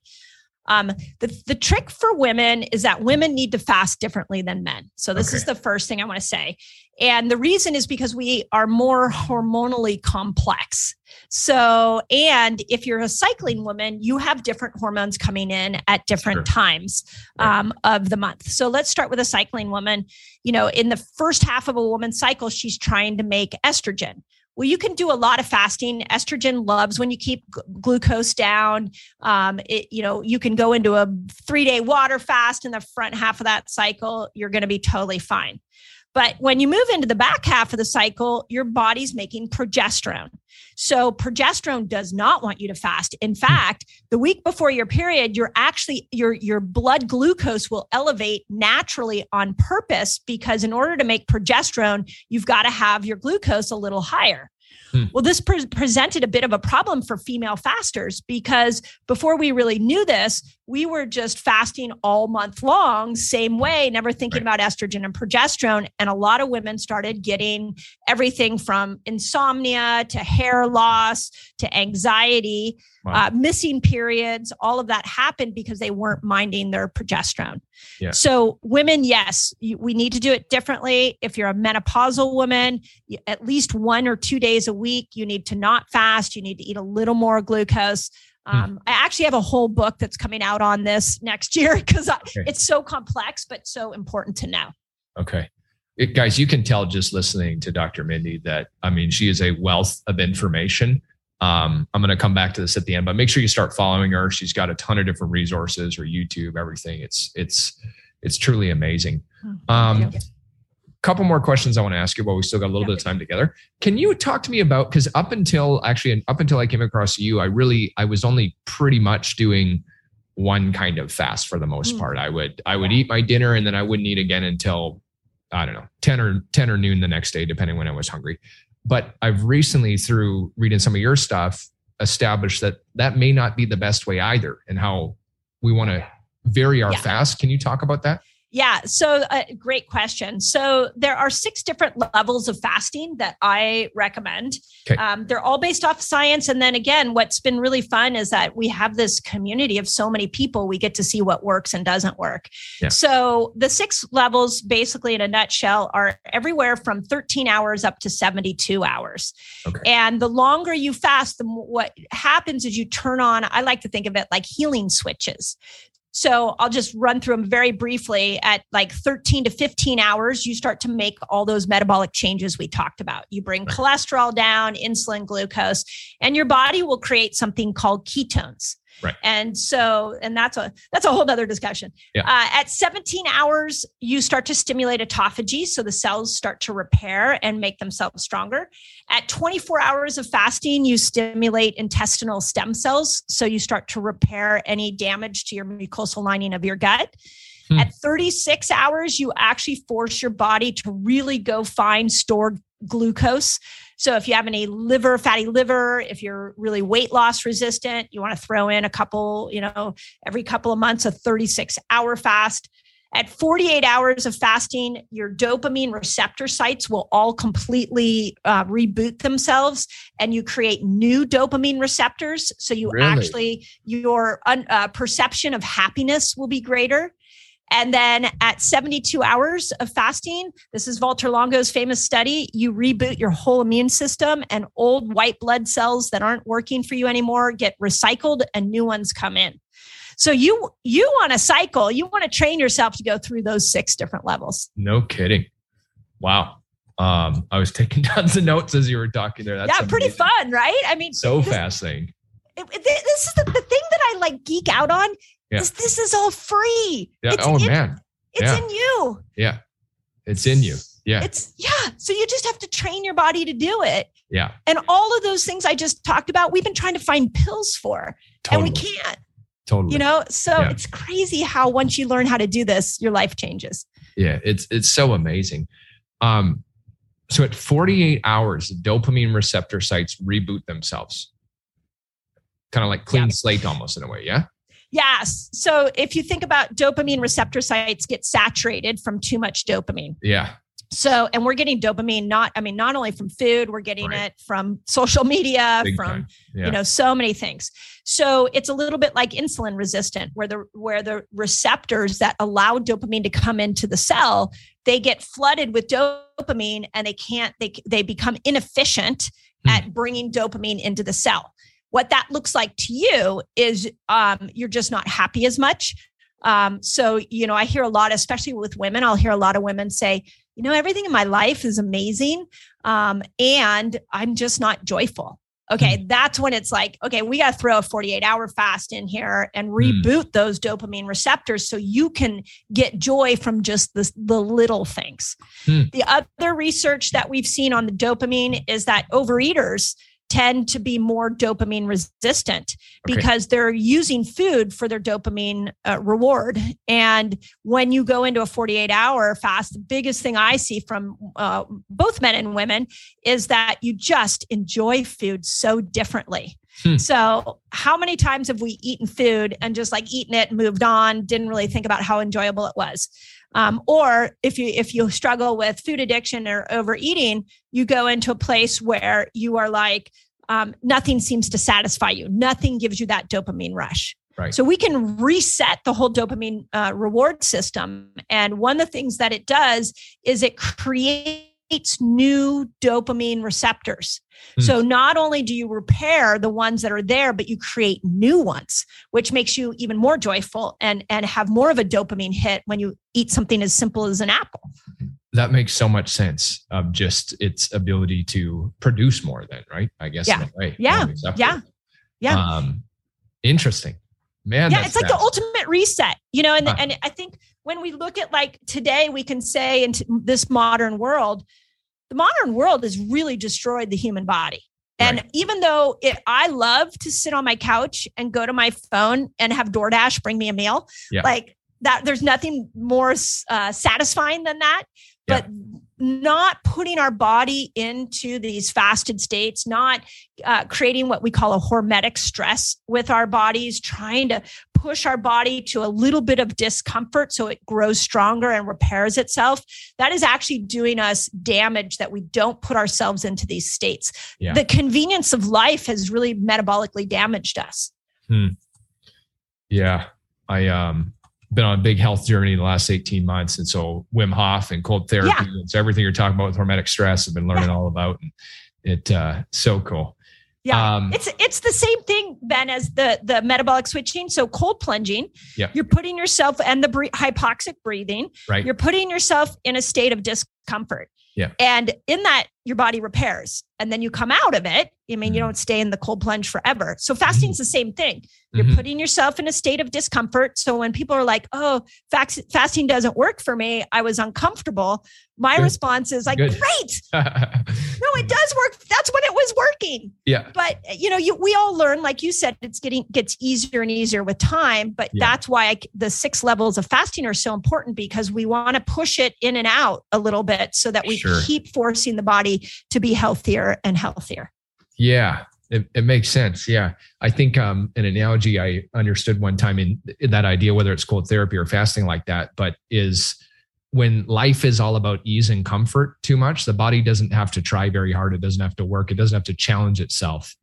[SPEAKER 1] Um, the, the trick for women is that women need to fast differently than men. So, this okay. is the first thing I want to say. And the reason is because we are more hormonally complex. So, and if you're a cycling woman, you have different hormones coming in at different sure. times um, of the month. So, let's start with a cycling woman. You know, in the first half of a woman's cycle, she's trying to make estrogen. Well, you can do a lot of fasting. Estrogen loves when you keep g- glucose down. Um, it, you know, you can go into a three day water fast in the front half of that cycle. You're going to be totally fine. But when you move into the back half of the cycle, your body's making progesterone. So progesterone does not want you to fast. In fact, the week before your period, you're actually your your blood glucose will elevate naturally on purpose because in order to make progesterone, you've got to have your glucose a little higher. Hmm. Well, this pre- presented a bit of a problem for female fasters because before we really knew this, we were just fasting all month long, same way, never thinking right. about estrogen and progesterone. And a lot of women started getting everything from insomnia to hair loss to anxiety, wow. uh, missing periods. All of that happened because they weren't minding their progesterone. Yeah. So, women, yes, you, we need to do it differently. If you're a menopausal woman, at least one or two days a week, you need to not fast. You need to eat a little more glucose. Hmm. Um, I actually have a whole book that's coming out on this next year because okay. it's so complex, but so important to know.
[SPEAKER 2] Okay. It, guys, you can tell just listening to Dr. Mindy that, I mean, she is a wealth of information. Um, I'm going to come back to this at the end, but make sure you start following her. She's got a ton of different resources or YouTube, everything. It's, it's, it's truly amazing. Hmm. Um, couple more questions I want to ask you while we still got a little bit of time together. Can you talk to me about because up until actually up until I came across you, I really I was only pretty much doing one kind of fast for the most mm. part. I would I would eat my dinner and then I wouldn't eat again until I don't know, 10 or 10 or noon the next day, depending when I was hungry. But I've recently, through reading some of your stuff, established that that may not be the best way either and how we want to vary our yeah. fast. Can you talk about that?
[SPEAKER 1] Yeah, so uh, great question. So there are six different levels of fasting that I recommend. Okay. Um, they're all based off science. And then again, what's been really fun is that we have this community of so many people. We get to see what works and doesn't work. Yeah. So the six levels, basically in a nutshell, are everywhere from 13 hours up to 72 hours. Okay. And the longer you fast, the more, what happens is you turn on. I like to think of it like healing switches. So I'll just run through them very briefly. At like 13 to 15 hours, you start to make all those metabolic changes we talked about. You bring cholesterol down, insulin, glucose, and your body will create something called ketones.
[SPEAKER 2] Right.
[SPEAKER 1] And so, and that's a that's a whole other discussion. Yeah. Uh, at 17 hours, you start to stimulate autophagy, so the cells start to repair and make themselves stronger. At 24 hours of fasting, you stimulate intestinal stem cells, so you start to repair any damage to your mucosal lining of your gut. Hmm. At 36 hours, you actually force your body to really go find stored glucose so if you have any liver, fatty liver, if you're really weight loss resistant, you want to throw in a couple, you know, every couple of months, a 36 hour fast. At 48 hours of fasting, your dopamine receptor sites will all completely uh, reboot themselves and you create new dopamine receptors. So you really? actually, your uh, perception of happiness will be greater. And then at 72 hours of fasting, this is Walter Longo's famous study, you reboot your whole immune system and old white blood cells that aren't working for you anymore get recycled and new ones come in. So you you want to cycle, you want to train yourself to go through those six different levels.
[SPEAKER 2] No kidding. Wow. Um, I was taking tons of notes as you were talking there.
[SPEAKER 1] That's yeah, amazing. pretty fun, right? I mean,
[SPEAKER 2] so this, fascinating.
[SPEAKER 1] This is the, the thing that I like geek out on yeah. This, this is all free.
[SPEAKER 2] Yeah.
[SPEAKER 1] It's
[SPEAKER 2] oh man.
[SPEAKER 1] It's
[SPEAKER 2] yeah.
[SPEAKER 1] in you.
[SPEAKER 2] Yeah. It's in you. Yeah.
[SPEAKER 1] It's yeah. So you just have to train your body to do it.
[SPEAKER 2] Yeah.
[SPEAKER 1] And all of those things I just talked about, we've been trying to find pills for,
[SPEAKER 2] Totally.
[SPEAKER 1] and we can't.
[SPEAKER 2] totally.
[SPEAKER 1] You know, so
[SPEAKER 2] Yeah.
[SPEAKER 1] it's crazy how once you learn how to do this, your life changes.
[SPEAKER 2] Yeah, it's it's so amazing. Um, so at 48 hours, dopamine receptor sites reboot themselves. Kind of like clean
[SPEAKER 1] Yeah.
[SPEAKER 2] slate almost in a way, yeah?
[SPEAKER 1] Yes. So if you think about dopamine receptor sites get saturated from too much dopamine.
[SPEAKER 2] Yeah.
[SPEAKER 1] So, and we're getting dopamine not, I mean, not only from food, we're getting
[SPEAKER 2] Right.
[SPEAKER 1] it from social media,
[SPEAKER 2] Big
[SPEAKER 1] from.
[SPEAKER 2] Yeah.
[SPEAKER 1] you know so many things so it's a little bit like insulin resistant where the where the receptors that allow dopamine to come into the cell they get flooded with dopamine and they can't they they become inefficient
[SPEAKER 2] Hmm.
[SPEAKER 1] at bringing dopamine into the cell what that looks like to you is um, you're just not happy as much. Um, so you know i hear a lot especially with women i'll hear a lot of women say you know everything in my life is amazing um, and i'm just not joyful. Okay that's when it's like okay we got to throw a 48 hour fast in here and reboot those dopamine receptors so you can get joy from just the, the little things.
[SPEAKER 2] Hmm.
[SPEAKER 1] the other research that we've seen on the dopamine is that overeaters tend to be more dopamine resistant
[SPEAKER 2] Okay.
[SPEAKER 1] because they're using food for their dopamine uh, reward. And when you go into a 48 hour fast, the biggest thing I see from uh, both men and women is that you just enjoy food so differently.
[SPEAKER 2] Hmm.
[SPEAKER 1] So, how many times have we eaten food and just like eaten it, moved on, didn't really think about how enjoyable it was? Um, or if you if you struggle with food addiction or overeating, you go into a place where you are like um, nothing seems to satisfy you. Nothing gives you that dopamine rush.
[SPEAKER 2] Right.
[SPEAKER 1] So we can reset the whole dopamine uh, reward system. And one of the things that it does is it creates new dopamine receptors.
[SPEAKER 2] Hmm.
[SPEAKER 1] So not only do you repair the ones that are there, but you create new ones, which makes you even more joyful and and have more of a dopamine hit when you eat something as simple as an apple.
[SPEAKER 2] That makes so much sense of just its ability to produce more then, right? I guess in
[SPEAKER 1] Yeah.
[SPEAKER 2] a way.
[SPEAKER 1] Yeah. Yeah. Yeah.
[SPEAKER 2] Um, interesting. Man.
[SPEAKER 1] yeah, it's like the ultimate reset, you know. And
[SPEAKER 2] Huh.
[SPEAKER 1] and I think when we look at like today, we can say in t- this modern world, the modern world has really destroyed the human body. And
[SPEAKER 2] Right.
[SPEAKER 1] even though it, I love to sit on my couch and go to my phone and have DoorDash bring me a meal,
[SPEAKER 2] Yeah.
[SPEAKER 1] like that, there's nothing more uh, satisfying than that. But not putting our body into these fasted states, not uh, creating what we call a hormetic stress with our bodies, trying to push our body to a little bit of discomfort so it grows stronger and repairs itself. That is actually doing us damage that we don't put ourselves into these states.
[SPEAKER 2] Yeah.
[SPEAKER 1] The convenience of life has really metabolically damaged us. Hmm.
[SPEAKER 2] Yeah. I um been on a big health journey in the last 18 months. And so Wim Hof and cold therapy.
[SPEAKER 1] Yeah.
[SPEAKER 2] And so everything you're talking about with hormetic stress, I've been learning all about. And it uh so cool.
[SPEAKER 1] Yeah.
[SPEAKER 2] Um,
[SPEAKER 1] it's it's the same thing, Ben, as the the metabolic switching. So cold plunging,
[SPEAKER 2] Yeah.
[SPEAKER 1] you're putting yourself and the bre- hypoxic breathing,
[SPEAKER 2] Right.
[SPEAKER 1] you're putting yourself in a state of discomfort.
[SPEAKER 2] Yeah.
[SPEAKER 1] And in that, your body repairs. And then you come out of it. I mean, you
[SPEAKER 2] Mhm.
[SPEAKER 1] don't stay in the cold plunge forever. So fasting's the same thing. You're
[SPEAKER 2] Mhm.
[SPEAKER 1] putting yourself in a state of discomfort. So when people are like, oh, fax- fasting doesn't work for me, I was uncomfortable. My
[SPEAKER 2] Good.
[SPEAKER 1] response is like,
[SPEAKER 2] Good.
[SPEAKER 1] great. No, it does work. That's when it was working
[SPEAKER 2] yeah.
[SPEAKER 1] but you know you we all learn like you said it's getting gets easier and easier with time but
[SPEAKER 2] Yeah.
[SPEAKER 1] that's why I, the six levels of fasting are so important because we want to push it in and out a little bit so that we
[SPEAKER 2] Sure.
[SPEAKER 1] keep forcing the body to be healthier and healthier
[SPEAKER 2] Yeah, it, it makes sense. Yeah. I think um, an analogy I understood one time in, in that idea, whether it's cold therapy or fasting like that, but is when life is all about ease and comfort too much, the body doesn't have to try very hard. It doesn't have to work. It doesn't have to challenge itself.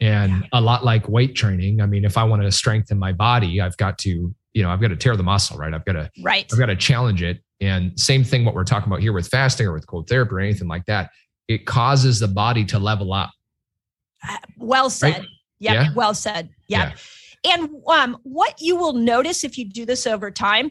[SPEAKER 2] And
[SPEAKER 1] Yeah.
[SPEAKER 2] a lot like weight training. I mean, if I want to strengthen my body, I've got to, you know, I've got to tear the muscle, right? I've got to
[SPEAKER 1] right
[SPEAKER 2] I've got to challenge it. And same thing, what we're talking about here with fasting or with cold therapy or anything like that, it causes the body to level up.
[SPEAKER 1] well said
[SPEAKER 2] Right?
[SPEAKER 1] yeah,
[SPEAKER 2] Yeah.
[SPEAKER 1] well said yeah, and um, what you will notice if you do this over time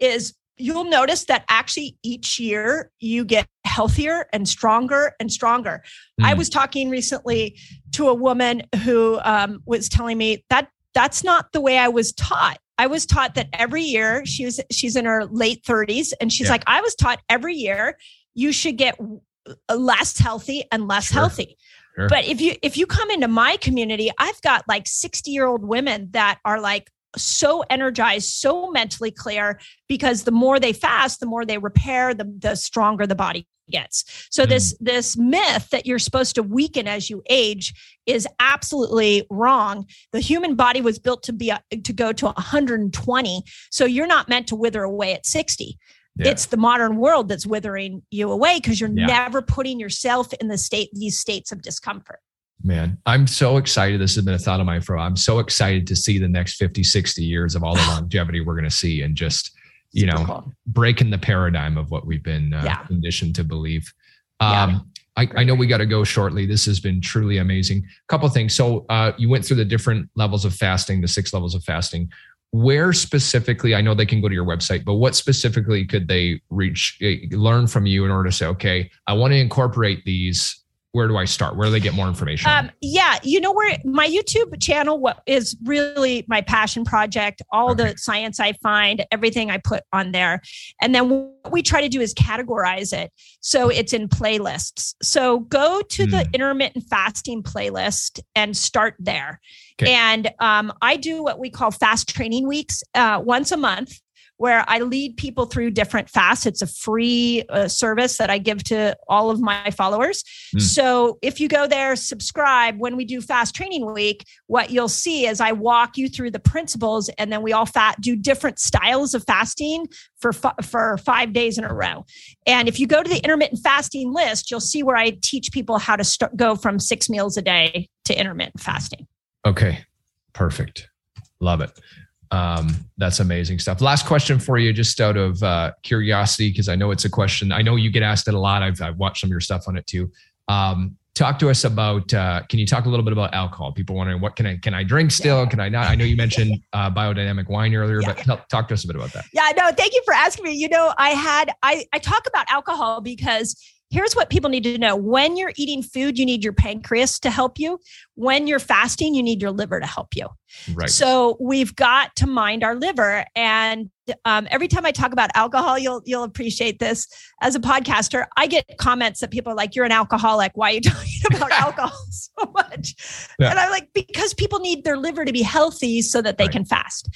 [SPEAKER 1] is you'll notice that actually each year you get healthier and stronger and stronger I
[SPEAKER 2] Mm.
[SPEAKER 1] was talking recently to a woman who um, was telling me that that's not the way I was taught. I was taught that every year she was she's in her late 30s and she's
[SPEAKER 2] Yeah.
[SPEAKER 1] like I was taught every year you should get uh, less healthy and less
[SPEAKER 2] Sure.
[SPEAKER 1] healthy.
[SPEAKER 2] Sure.
[SPEAKER 1] But if you if you come into my community, I've got like 60 year old women that are like so energized, so mentally clear because the more they fast, the more they repair, the, the stronger the body gets. So
[SPEAKER 2] Mm.
[SPEAKER 1] this this myth that you're supposed to weaken as you age is absolutely wrong. The human body was built to be a, to go to 120. So you're not meant to wither away at 60.
[SPEAKER 2] Yeah.
[SPEAKER 1] It's the modern world that's withering you away because you're
[SPEAKER 2] Yeah.
[SPEAKER 1] never putting yourself in the state these states of discomfort.
[SPEAKER 2] Man, I'm so excited. This has been a thought of mine for a while. I'm so excited to see the next 50, 60 years of all the longevity we're going to see and just, you
[SPEAKER 1] Super
[SPEAKER 2] know,
[SPEAKER 1] cool.
[SPEAKER 2] breaking the paradigm of what we've been uh,
[SPEAKER 1] Yeah.
[SPEAKER 2] conditioned to believe. Um, I, I know we got to go shortly. This has been truly amazing. A couple things. So uh, you went through the different levels of fasting, the six levels of fasting. Where specifically? I know they can go to your website, but what specifically could they reach, eh, learn from you in order to say, okay, I want to incorporate these. Where do I start? Where do they get more information?
[SPEAKER 1] Um, yeah, you know where my YouTube channel what is really my passion project. All
[SPEAKER 2] Okay.
[SPEAKER 1] the science I find, everything I put on there, and then what we try to do is categorize it so it's in playlists. So go to the
[SPEAKER 2] Hmm.
[SPEAKER 1] intermittent fasting playlist and start there.
[SPEAKER 2] Okay.
[SPEAKER 1] And um, I do what we call fast training weeks uh, once a month. Where I lead people through different fasts. It's a free uh, service that I give to all of my followers.
[SPEAKER 2] Hmm.
[SPEAKER 1] So if you go there, subscribe when we do fast training week, what you'll see is I walk you through the principles and then we all fat do different styles of fasting for fi- for 5 days in a row. And if you go to the intermittent fasting list, you'll see where I teach people how to start, go from 6 meals a day to intermittent fasting.
[SPEAKER 2] Okay, perfect. Love it. Um, that's amazing stuff. Last question for you, just out of uh, curiosity, because I know it's a question. I know you get asked it a lot. I've, I've watched some of your stuff on it too. Um, talk to us about. Uh, can you talk a little bit about alcohol? People wondering what can I can I drink still? Can I not? I know you mentioned uh, biodynamic wine earlier,
[SPEAKER 1] Yeah.
[SPEAKER 2] but tell, talk to us a bit about that.
[SPEAKER 1] Yeah, no, thank you for asking me. You know, I had I I talk about alcohol because here's what people need to know. When you're eating food, you need your pancreas to help you. When you're fasting, you need your liver to help you.
[SPEAKER 2] Right.
[SPEAKER 1] So we've got to mind our liver. And um, every time I talk about alcohol, you'll you'll appreciate this. As a podcaster, I get comments that people are like, "You're an alcoholic. Why are you talking about alcohol so much?"
[SPEAKER 2] Yeah.
[SPEAKER 1] And I'm like, because people need their liver to be healthy so that they
[SPEAKER 2] Right.
[SPEAKER 1] can fast.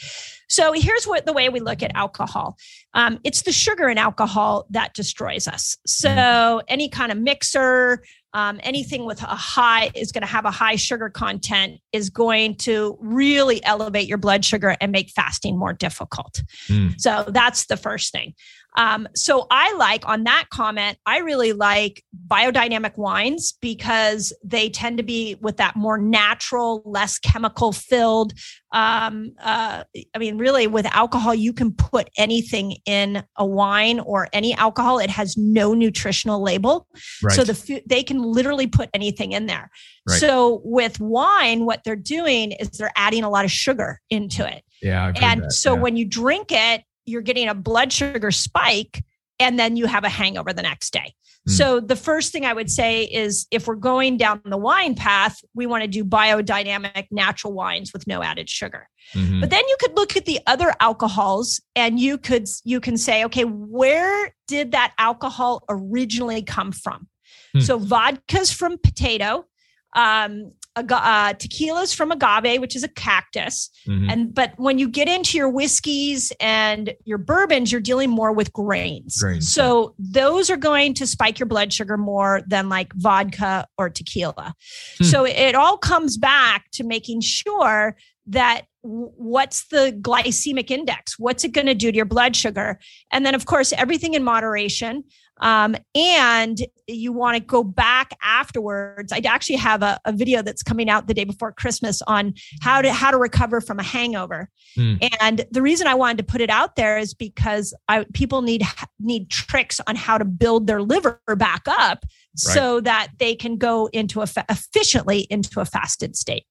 [SPEAKER 1] So here's what the way we look at alcohol. Um, it's the sugar in alcohol that destroys us. So any kind of mixer, um, anything with a high is going to have a high sugar content is going to really elevate your blood sugar and make fasting more difficult.
[SPEAKER 2] Mm.
[SPEAKER 1] So that's the first thing. Um, so I like on that comment, I really like biodynamic wines because they tend to be with that more natural, less chemical filled. Um, uh, I mean, really, with alcohol, you can put anything in a wine or any alcohol. It has no nutritional label.
[SPEAKER 2] Right.
[SPEAKER 1] So the they can literally put anything in there.
[SPEAKER 2] Right.
[SPEAKER 1] So with wine, what they're doing is they're adding a lot of sugar into it.
[SPEAKER 2] yeah. I've
[SPEAKER 1] And so
[SPEAKER 2] yeah.
[SPEAKER 1] when you drink it, you're getting a blood sugar spike and then you have a hangover the next day.
[SPEAKER 2] Mm.
[SPEAKER 1] So the first thing I would say is if we're going down the wine path, we want to do biodynamic natural wines with no added sugar.
[SPEAKER 2] Mhm.
[SPEAKER 1] But then you could look at the other alcohols and you could you can say, okay, where did that alcohol originally come from?
[SPEAKER 2] Hmm.
[SPEAKER 1] So vodka's from potato, um, aga- uh, tequila's from agave, which is a cactus.
[SPEAKER 2] Mhm.
[SPEAKER 1] And but when you get into your whiskeys and your bourbons, you're dealing more with grains.
[SPEAKER 2] Grains,
[SPEAKER 1] So those are going to spike your blood sugar more than like vodka or tequila.
[SPEAKER 2] Hmm.
[SPEAKER 1] So it all comes back to making sure that what's the glycemic index? What's it going to do to your blood sugar? And then, of course, everything in moderation. Um, and you want to go back afterwards. I actually have a, a video that's coming out the day before Christmas on how to how to recover from a hangover.
[SPEAKER 2] Hmm.
[SPEAKER 1] And the reason I wanted to put it out there is because I, people need need tricks on how to build their liver back up so that they can go into a fa- efficiently into a fasted state.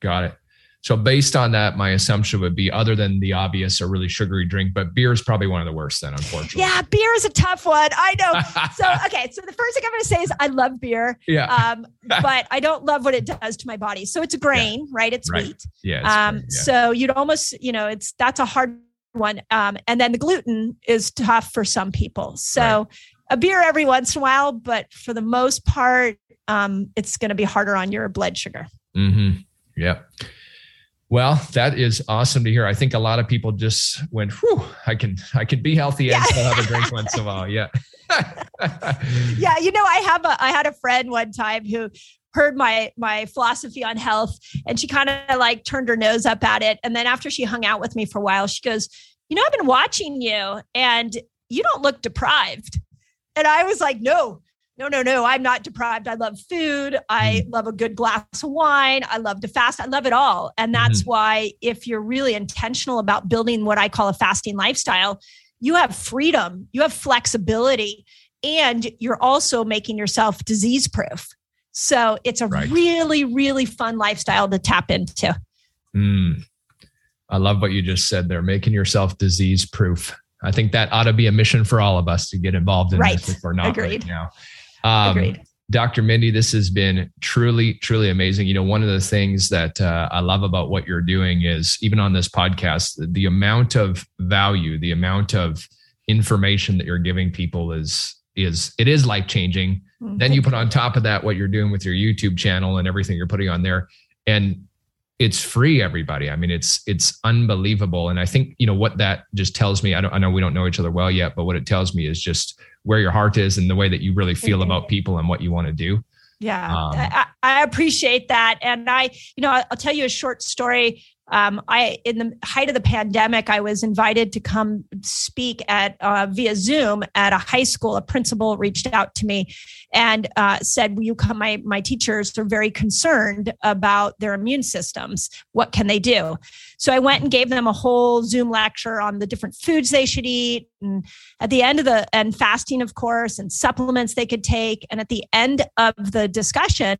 [SPEAKER 2] Got it. So based on that, my assumption would be other than the obvious or really sugary drink, but beer is probably one of the worst then, unfortunately.
[SPEAKER 1] Yeah, beer is a tough one. I know. So okay, so the first thing I'm going to say is I love beer,
[SPEAKER 2] yeah.
[SPEAKER 1] um, but I don't love what it does to my body. So it's a grain, right? It's
[SPEAKER 2] Right.
[SPEAKER 1] wheat.
[SPEAKER 2] yeah. it's
[SPEAKER 1] Um,
[SPEAKER 2] yeah.
[SPEAKER 1] So you'd almost, you know, it's that's a hard one. Um, and then the gluten is tough for some people. So right. a beer every once in a while, but for the most part, um, it's going to be harder on your blood sugar.
[SPEAKER 2] Mm-hmm. Yeah. Well, that is awesome to hear. I think a lot of people just went, "Whew, I can, I can be healthy and still have a drink once in a while." Yeah.
[SPEAKER 1] yeah, you know, I have a, I had a friend one time who heard my my philosophy on health and she kind of like turned her nose up at it and then after she hung out with me for a while she goes you know i've been watching you and you don't look deprived and i was like no no no no i'm not deprived i love food i mm-hmm. love a good glass of wine i love to fast i love it all and that's mm-hmm. why if you're really intentional about building what i call a fasting lifestyle you have freedom you have flexibility and you're also making yourself disease proof so it's a right. really, really fun lifestyle to tap into.
[SPEAKER 2] Mm. I love what you just said there, making yourself disease proof. I think that ought to be a mission for all of us to get involved in right. this if we're not Agreed. right now. Um, Agreed. Dr. Mindy, this has been truly, truly amazing. You know, one of the things that uh, I love about what you're doing is even on this podcast, the amount of value, the amount of information that you're giving people is is it is life changing. Mm-hmm. Then you put on top of that what you're doing with your YouTube channel and everything you're putting on there, and it's free. Everybody, I mean, it's it's unbelievable. And I think you know what that just tells me. I don't. I know we don't know each other well yet, but what it tells me is just where your heart is and the way that you really feel about people and what you want to do.
[SPEAKER 1] Yeah, um, I, I, appreciate that. And I, you know, I'll tell you a short story um, I in the height of the pandemic, I was invited to come speak at uh, via Zoom at a high school. A principal reached out to me and uh, said, "Will you come? My my teachers are very concerned about their immune systems. What can they do?" So I went and gave them a whole Zoom lecture on the different foods they should eat, and at the end of the and fasting, of course, and supplements they could take. And at the end of the discussion,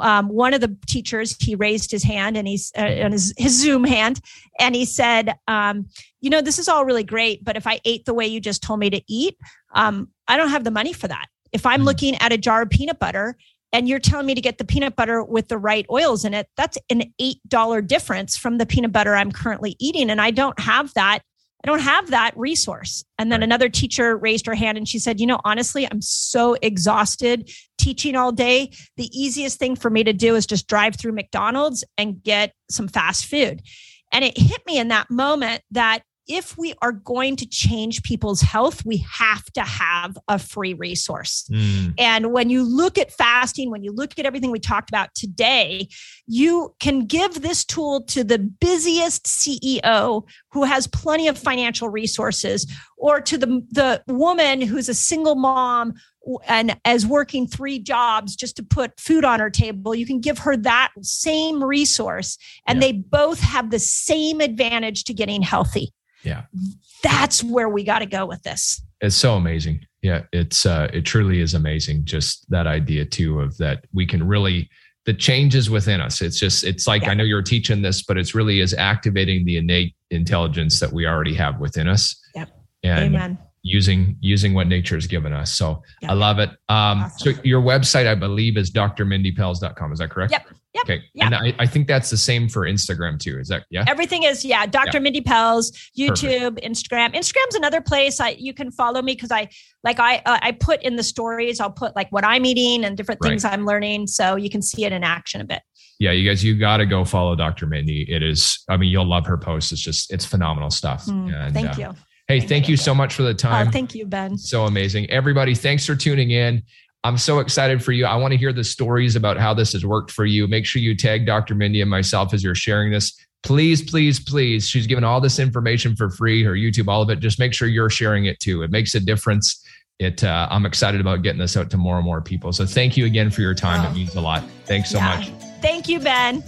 [SPEAKER 1] um, one of the teachers he raised his hand and he's uh, and his his Zoom hand, and he said, um, "You know, this is all really great, but if I ate the way you just told me to eat, um, I don't have the money for that." If I'm mm. looking at a jar of peanut butter and you're telling me to get the peanut butter with the right oils in it, that's an $8 difference from the peanut butter I'm currently eating. And I don't have that. I don't have that resource. And then another teacher raised her hand and she said, You know, honestly, I'm so exhausted teaching all day. The easiest thing for me to do is just drive through McDonald's and get some fast food. And it hit me in that moment that if we are going to change people's health, we have to have a free resource. Mm. And when you look at fasting, when you look at everything we talked about today, you can give this tool to the busiest CEO who has plenty of financial resources, or to the, the woman who's a single mom and as working three jobs just to put food on her table you can give her that same resource and yeah. they both have the same advantage to getting healthy
[SPEAKER 2] yeah.
[SPEAKER 1] That's where we got to go with this.
[SPEAKER 2] It's so amazing. Yeah, it's uh it truly is amazing just that idea too of that we can really the changes within us. It's just it's like yeah. I know you're teaching this but it's really is activating the innate intelligence that we already have within us.
[SPEAKER 1] Yep.
[SPEAKER 2] And Amen using using what nature has given us. So yep. I love it. Um, awesome. So your website, I believe, is drmindypelz.com. Is that correct?
[SPEAKER 1] Yep. Yep.
[SPEAKER 2] Okay. Yep. And I, I think that's the same for Instagram too. Is that yeah?
[SPEAKER 1] Everything is yeah. Dr. Mindy Pelz, YouTube, Perfect. Instagram. Instagram's another place I you can follow me because I like I uh, I put in the stories. I'll put like what I'm eating and different things right. I'm learning, so you can see it in action a bit.
[SPEAKER 2] Yeah, you guys, you got to go follow Dr. Mindy. It is, I mean, you'll love her posts. It's just, it's phenomenal stuff.
[SPEAKER 1] Mm, and, thank uh, you.
[SPEAKER 2] Hey, thank you so much for the time.
[SPEAKER 1] Uh, thank you, Ben.
[SPEAKER 2] So amazing. Everybody, thanks for tuning in. I'm so excited for you. I want to hear the stories about how this has worked for you. Make sure you tag Dr. Mindy and myself as you're sharing this. Please, please, please. She's given all this information for free, her YouTube, all of it. Just make sure you're sharing it too. It makes a difference. It. Uh, I'm excited about getting this out to more and more people. So thank you again for your time. Oh. It means a lot. Thanks so yeah. much.
[SPEAKER 1] Thank you, Ben.